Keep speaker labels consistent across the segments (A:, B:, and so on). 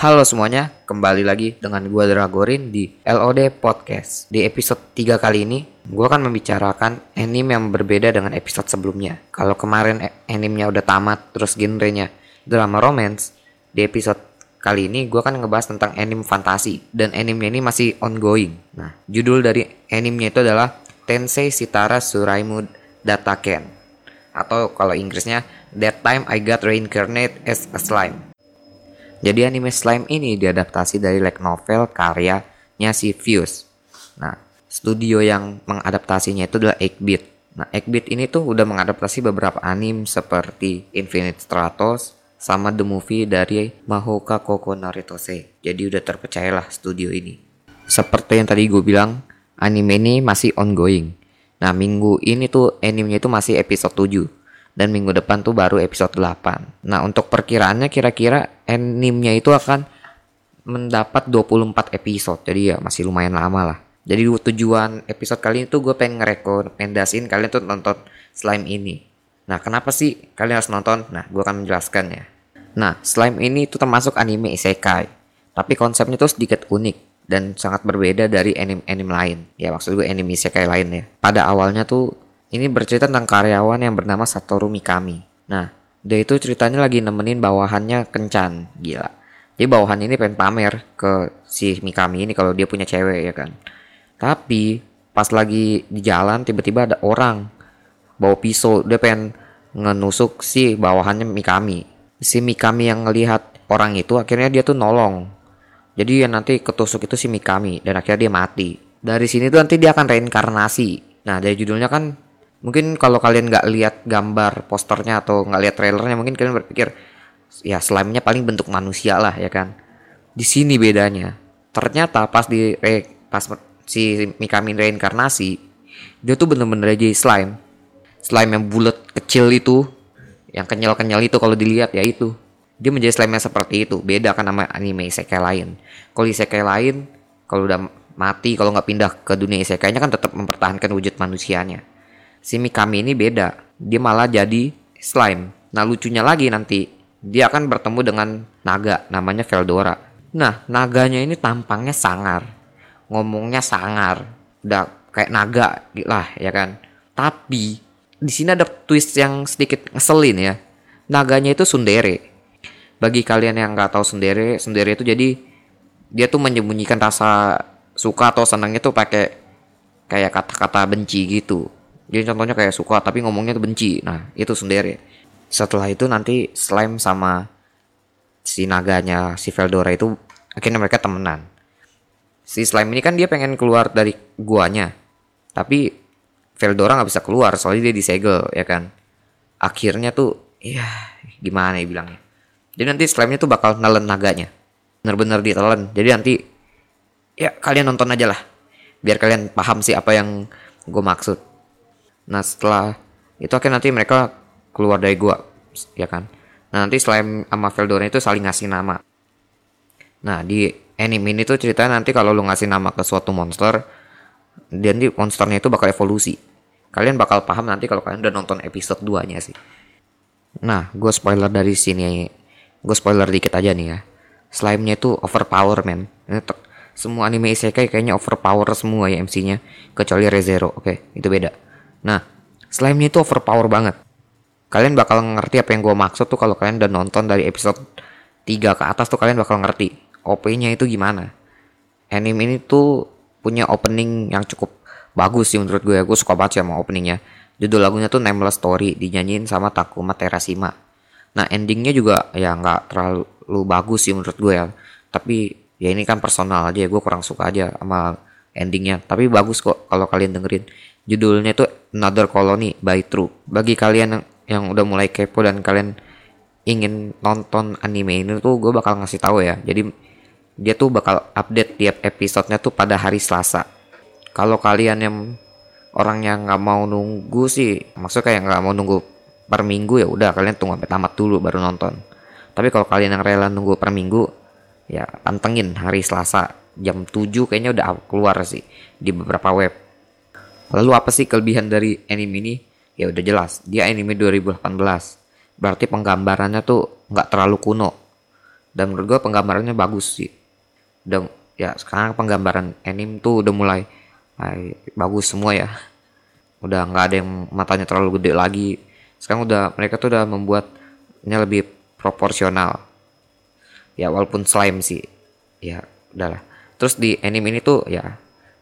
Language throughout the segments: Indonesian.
A: Halo semuanya, kembali lagi dengan gua Dragorin di LOD Podcast. Di episode 3 kali ini, gua akan membicarakan anime yang berbeda dengan episode sebelumnya. Kalau kemarin e- animenya udah tamat, terus genrenya drama romance, di episode kali ini gua akan ngebahas tentang anime fantasi dan animenya ini masih ongoing. Nah, judul dari animenya itu adalah Tensei Sitara Suraimu Dataken atau kalau Inggrisnya That Time I Got Reincarnated as a Slime. Jadi anime slime ini diadaptasi dari light novel karyanya si Fuse. Nah, studio yang mengadaptasinya itu adalah 8-bit. Nah, 8-bit ini tuh udah mengadaptasi beberapa anime seperti Infinite Stratos sama The Movie dari Mahoka Koko Naritose. Jadi udah terpercayalah studio ini. Seperti yang tadi gue bilang, anime ini masih ongoing. Nah, minggu ini tuh animenya itu masih episode 7 dan minggu depan tuh baru episode 8. Nah, untuk perkiraannya kira-kira animenya itu akan mendapat 24 episode. Jadi ya masih lumayan lama lah. Jadi tujuan episode kali ini tuh gue pengen ngerekomendasiin kalian tuh nonton Slime ini. Nah, kenapa sih kalian harus nonton? Nah, gue akan menjelaskan ya. Nah, Slime ini tuh termasuk anime isekai. Tapi konsepnya tuh sedikit unik dan sangat berbeda dari anime-anime lain. Ya, maksud gue anime isekai lain ya. Pada awalnya tuh ini bercerita tentang karyawan yang bernama Satoru Mikami. Nah, dia itu ceritanya lagi nemenin bawahannya kencan, gila. Jadi bawahan ini pengen pamer ke si Mikami ini kalau dia punya cewek ya kan. Tapi pas lagi di jalan tiba-tiba ada orang bawa pisau, dia pengen ngenusuk si bawahannya Mikami. Si Mikami yang ngelihat orang itu akhirnya dia tuh nolong. Jadi ya nanti ketusuk itu si Mikami dan akhirnya dia mati. Dari sini tuh nanti dia akan reinkarnasi. Nah dari judulnya kan mungkin kalau kalian nggak lihat gambar posternya atau nggak lihat trailernya mungkin kalian berpikir ya slime-nya paling bentuk manusia lah ya kan? Di sini bedanya. Ternyata pas di re, pas si Mikami reinkarnasi dia tuh bener-bener aja slime. Slime yang bulat kecil itu yang kenyal-kenyal itu kalau dilihat ya itu. Dia menjadi slime yang seperti itu. Beda kan sama anime isekai lain. Kalau isekai lain kalau udah mati kalau nggak pindah ke dunia isekainya kan tetap mempertahankan wujud manusianya si Mikami ini beda. Dia malah jadi slime. Nah lucunya lagi nanti dia akan bertemu dengan naga namanya Veldora. Nah naganya ini tampangnya sangar, ngomongnya sangar, udah kayak naga lah ya kan. Tapi di sini ada twist yang sedikit ngeselin ya. Naganya itu sundere. Bagi kalian yang nggak tahu sundere, sundere itu jadi dia tuh menyembunyikan rasa suka atau senangnya tuh pakai kayak kata-kata benci gitu jadi contohnya kayak suka tapi ngomongnya tuh benci. Nah, itu sendiri. Setelah itu nanti slime sama si naganya si Veldora itu akhirnya mereka temenan. Si slime ini kan dia pengen keluar dari guanya. Tapi Veldora nggak bisa keluar soalnya dia disegel ya kan. Akhirnya tuh ya gimana ya bilangnya. Jadi nanti slime-nya tuh bakal nelen naganya. Bener-bener ditelan. Jadi nanti ya kalian nonton aja lah. Biar kalian paham sih apa yang gue maksud. Nah setelah itu akhirnya nanti mereka keluar dari gua, ya kan. Nah nanti selain sama Veldora itu saling ngasih nama. Nah di anime ini tuh ceritanya nanti kalau lu ngasih nama ke suatu monster, dan di monsternya itu bakal evolusi. Kalian bakal paham nanti kalau kalian udah nonton episode 2 nya sih. Nah, gue spoiler dari sini, gue spoiler dikit aja nih ya. Slime-nya itu overpower man. Semua anime isekai kayaknya overpower semua ya MC-nya, kecuali ReZero. Oke, itu beda. Nah, slime-nya itu overpower banget. Kalian bakal ngerti apa yang gue maksud tuh kalau kalian udah nonton dari episode 3 ke atas tuh kalian bakal ngerti OP-nya itu gimana. Anime ini tuh punya opening yang cukup bagus sih menurut gue ya. Gue suka banget sih sama openingnya. Judul lagunya tuh Nameless Story dinyanyiin sama Takuma Terashima. Nah endingnya juga ya nggak terlalu bagus sih menurut gue ya. Tapi ya ini kan personal aja gue kurang suka aja sama endingnya. Tapi bagus kok kalau kalian dengerin. Judulnya itu Another Colony by True. Bagi kalian yang, udah mulai kepo dan kalian ingin nonton anime ini tuh gue bakal ngasih tahu ya. Jadi dia tuh bakal update tiap episodenya tuh pada hari Selasa. Kalau kalian yang orang yang nggak mau nunggu sih, maksudnya kayak nggak mau nunggu per minggu ya udah kalian tunggu sampai tamat dulu baru nonton. Tapi kalau kalian yang rela nunggu per minggu, ya pantengin hari Selasa jam 7 kayaknya udah keluar sih di beberapa web Lalu apa sih kelebihan dari anime ini? Ya udah jelas, dia anime 2018. Berarti penggambarannya tuh nggak terlalu kuno. dan menurut gue penggambarannya bagus sih udah ya sekarang penggambaran anime tuh udah mulai ay, bagus semua ya udah nggak ada yang matanya terlalu gede lagi sekarang udah mereka tuh udah membuatnya lebih proporsional ya walaupun slime sih ya udahlah terus di anime ini tuh ya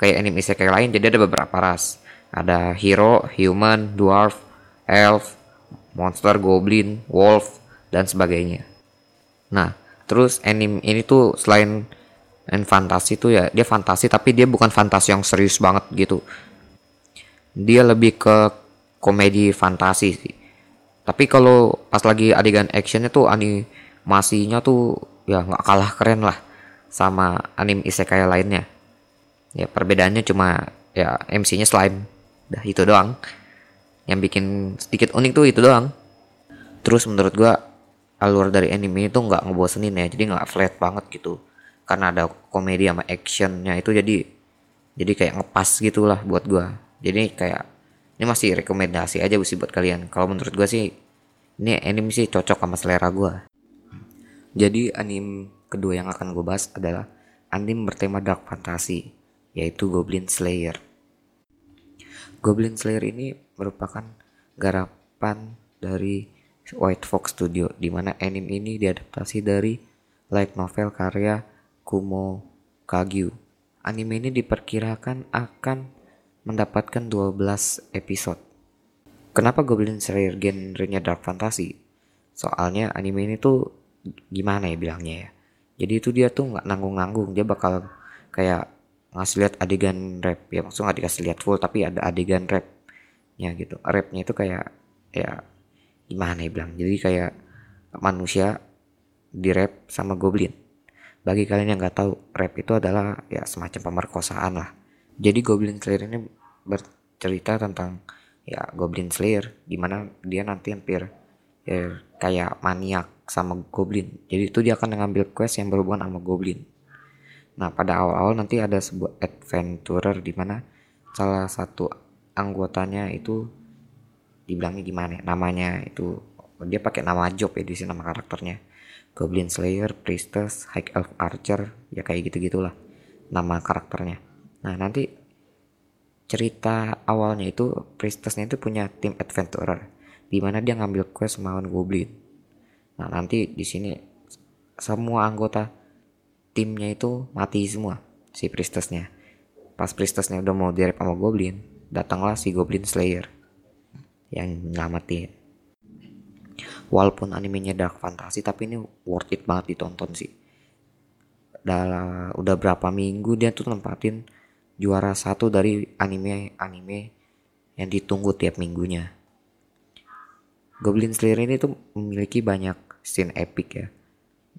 A: kayak anime isekai lain jadi ada beberapa ras. Ada hero human dwarf elf monster goblin wolf dan sebagainya. Nah terus anime ini tuh selain and fantasi tuh ya dia fantasi tapi dia bukan fantasi yang serius banget gitu. Dia lebih ke komedi fantasi sih. Tapi kalau pas lagi adegan actionnya tuh animasinya tuh ya nggak kalah keren lah sama anime isekai lainnya ya perbedaannya cuma ya MC-nya slime. Dah itu doang. Yang bikin sedikit unik tuh itu doang. Terus menurut gua alur dari anime itu nggak ngebosenin ya. Jadi nggak flat banget gitu. Karena ada komedi sama actionnya itu jadi jadi kayak ngepas gitulah buat gua. Jadi kayak ini masih rekomendasi aja sih buat kalian. Kalau menurut gua sih ini anime sih cocok sama selera gua. Jadi anime kedua yang akan gue bahas adalah anime bertema dark fantasy, yaitu Goblin Slayer. Goblin Slayer ini merupakan garapan dari White Fox Studio, di mana anime ini diadaptasi dari light novel karya Kumo Kagyu. Anime ini diperkirakan akan mendapatkan 12 episode. Kenapa Goblin Slayer genrenya dark fantasy? Soalnya anime ini tuh gimana ya bilangnya ya jadi itu dia tuh nggak nanggung-nanggung dia bakal kayak ngasih lihat adegan rap. Ya maksudnya nggak dikasih lihat full tapi ada adegan rapnya gitu. Rapnya itu kayak ya gimana ya bilang. Jadi kayak manusia di rap sama goblin. Bagi kalian yang nggak tahu rap itu adalah ya semacam pemerkosaan lah. Jadi Goblin Slayer ini bercerita tentang ya Goblin Slayer di mana dia nanti hampir ya, kayak maniak sama goblin. Jadi itu dia akan mengambil quest yang berhubungan sama goblin. Nah, pada awal-awal nanti ada sebuah adventurer di mana salah satu anggotanya itu dibilangnya gimana ya? Namanya itu dia pakai nama job ya di sini nama karakternya. Goblin Slayer, Priestess, High Elf Archer, ya kayak gitu-gitulah nama karakternya. Nah, nanti cerita awalnya itu Priestessnya itu punya tim adventurer di mana dia ngambil quest melawan goblin Nah nanti di sini semua anggota timnya itu mati semua si priestessnya. Pas priestessnya udah mau direp sama goblin, datanglah si goblin slayer yang nyelamatin. Walaupun animenya dark fantasy tapi ini worth it banget ditonton sih. Udah, udah berapa minggu dia tuh nempatin juara satu dari anime anime yang ditunggu tiap minggunya. Goblin Slayer ini tuh memiliki banyak scene epic ya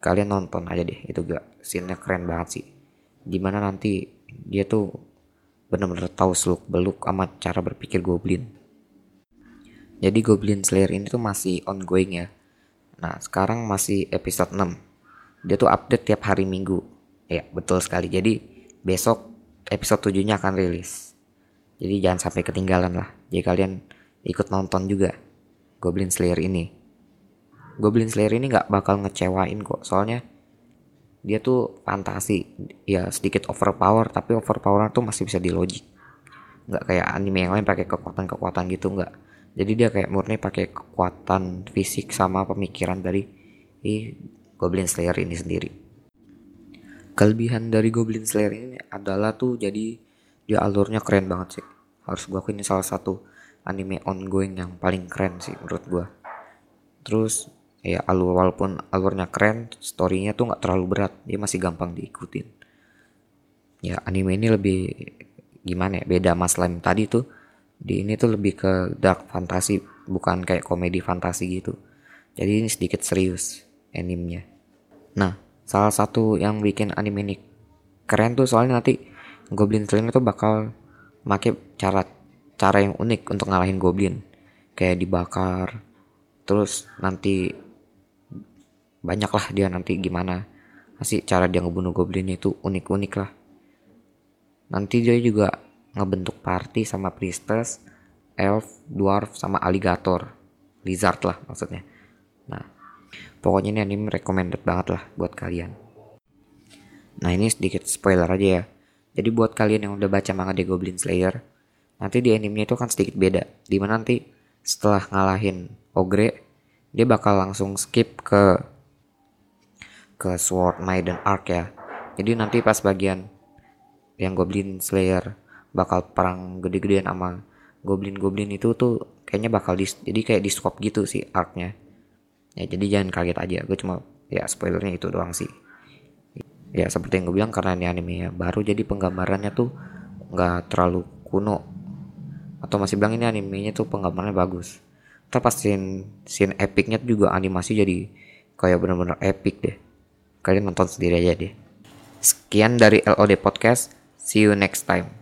A: kalian nonton aja deh itu gak scene-nya keren banget sih. Di mana nanti dia tuh bener-bener tahu seluk beluk sama cara berpikir goblin. Jadi Goblin Slayer ini tuh masih ongoing ya. Nah sekarang masih episode 6 dia tuh update tiap hari minggu. Ya betul sekali. Jadi besok episode 7 nya akan rilis. Jadi jangan sampai ketinggalan lah. Jadi kalian ikut nonton juga Goblin Slayer ini Goblin Slayer ini nggak bakal ngecewain kok. Soalnya dia tuh fantasi. Ya sedikit overpower tapi overpower tuh masih bisa di logic. Nggak kayak anime yang lain pakai kekuatan-kekuatan gitu nggak. Jadi dia kayak murni pakai kekuatan fisik sama pemikiran dari i Goblin Slayer ini sendiri. Kelebihan dari Goblin Slayer ini adalah tuh jadi dia alurnya keren banget sih. Harus gua akuin ini salah satu anime ongoing yang paling keren sih menurut gua. Terus ya alur walaupun alurnya keren storynya tuh nggak terlalu berat dia masih gampang diikutin. Ya anime ini lebih gimana ya beda mas slime tadi tuh. Di ini tuh lebih ke dark fantasy bukan kayak komedi fantasi gitu. Jadi ini sedikit serius animenya. Nah salah satu yang bikin anime ini keren tuh soalnya nanti Goblin Slayer tuh bakal make cara cara yang unik untuk ngalahin Goblin. Kayak dibakar terus nanti banyak lah dia nanti gimana masih cara dia ngebunuh goblin itu unik-unik lah nanti dia juga ngebentuk party sama priestess elf dwarf sama alligator lizard lah maksudnya nah Pokoknya ini anime recommended banget lah buat kalian. Nah ini sedikit spoiler aja ya. Jadi buat kalian yang udah baca manga The Goblin Slayer, nanti di animenya itu kan sedikit beda. Di mana nanti setelah ngalahin Ogre, dia bakal langsung skip ke ke Sword Maiden Arc ya. Jadi nanti pas bagian yang Goblin Slayer bakal perang gede-gedean sama Goblin-Goblin itu tuh kayaknya bakal di jadi kayak di stop gitu sih arc-nya ya jadi jangan kaget aja. Gue cuma ya spoilernya itu doang sih. Ya seperti yang gue bilang karena ini anime ya baru jadi penggambarannya tuh nggak terlalu kuno. Atau masih bilang ini animenya tuh penggambarannya bagus. Kita pas scene, scene epicnya juga animasi jadi kayak bener-bener epic deh kalian nonton sendiri aja deh. Sekian dari LOD Podcast. See you next time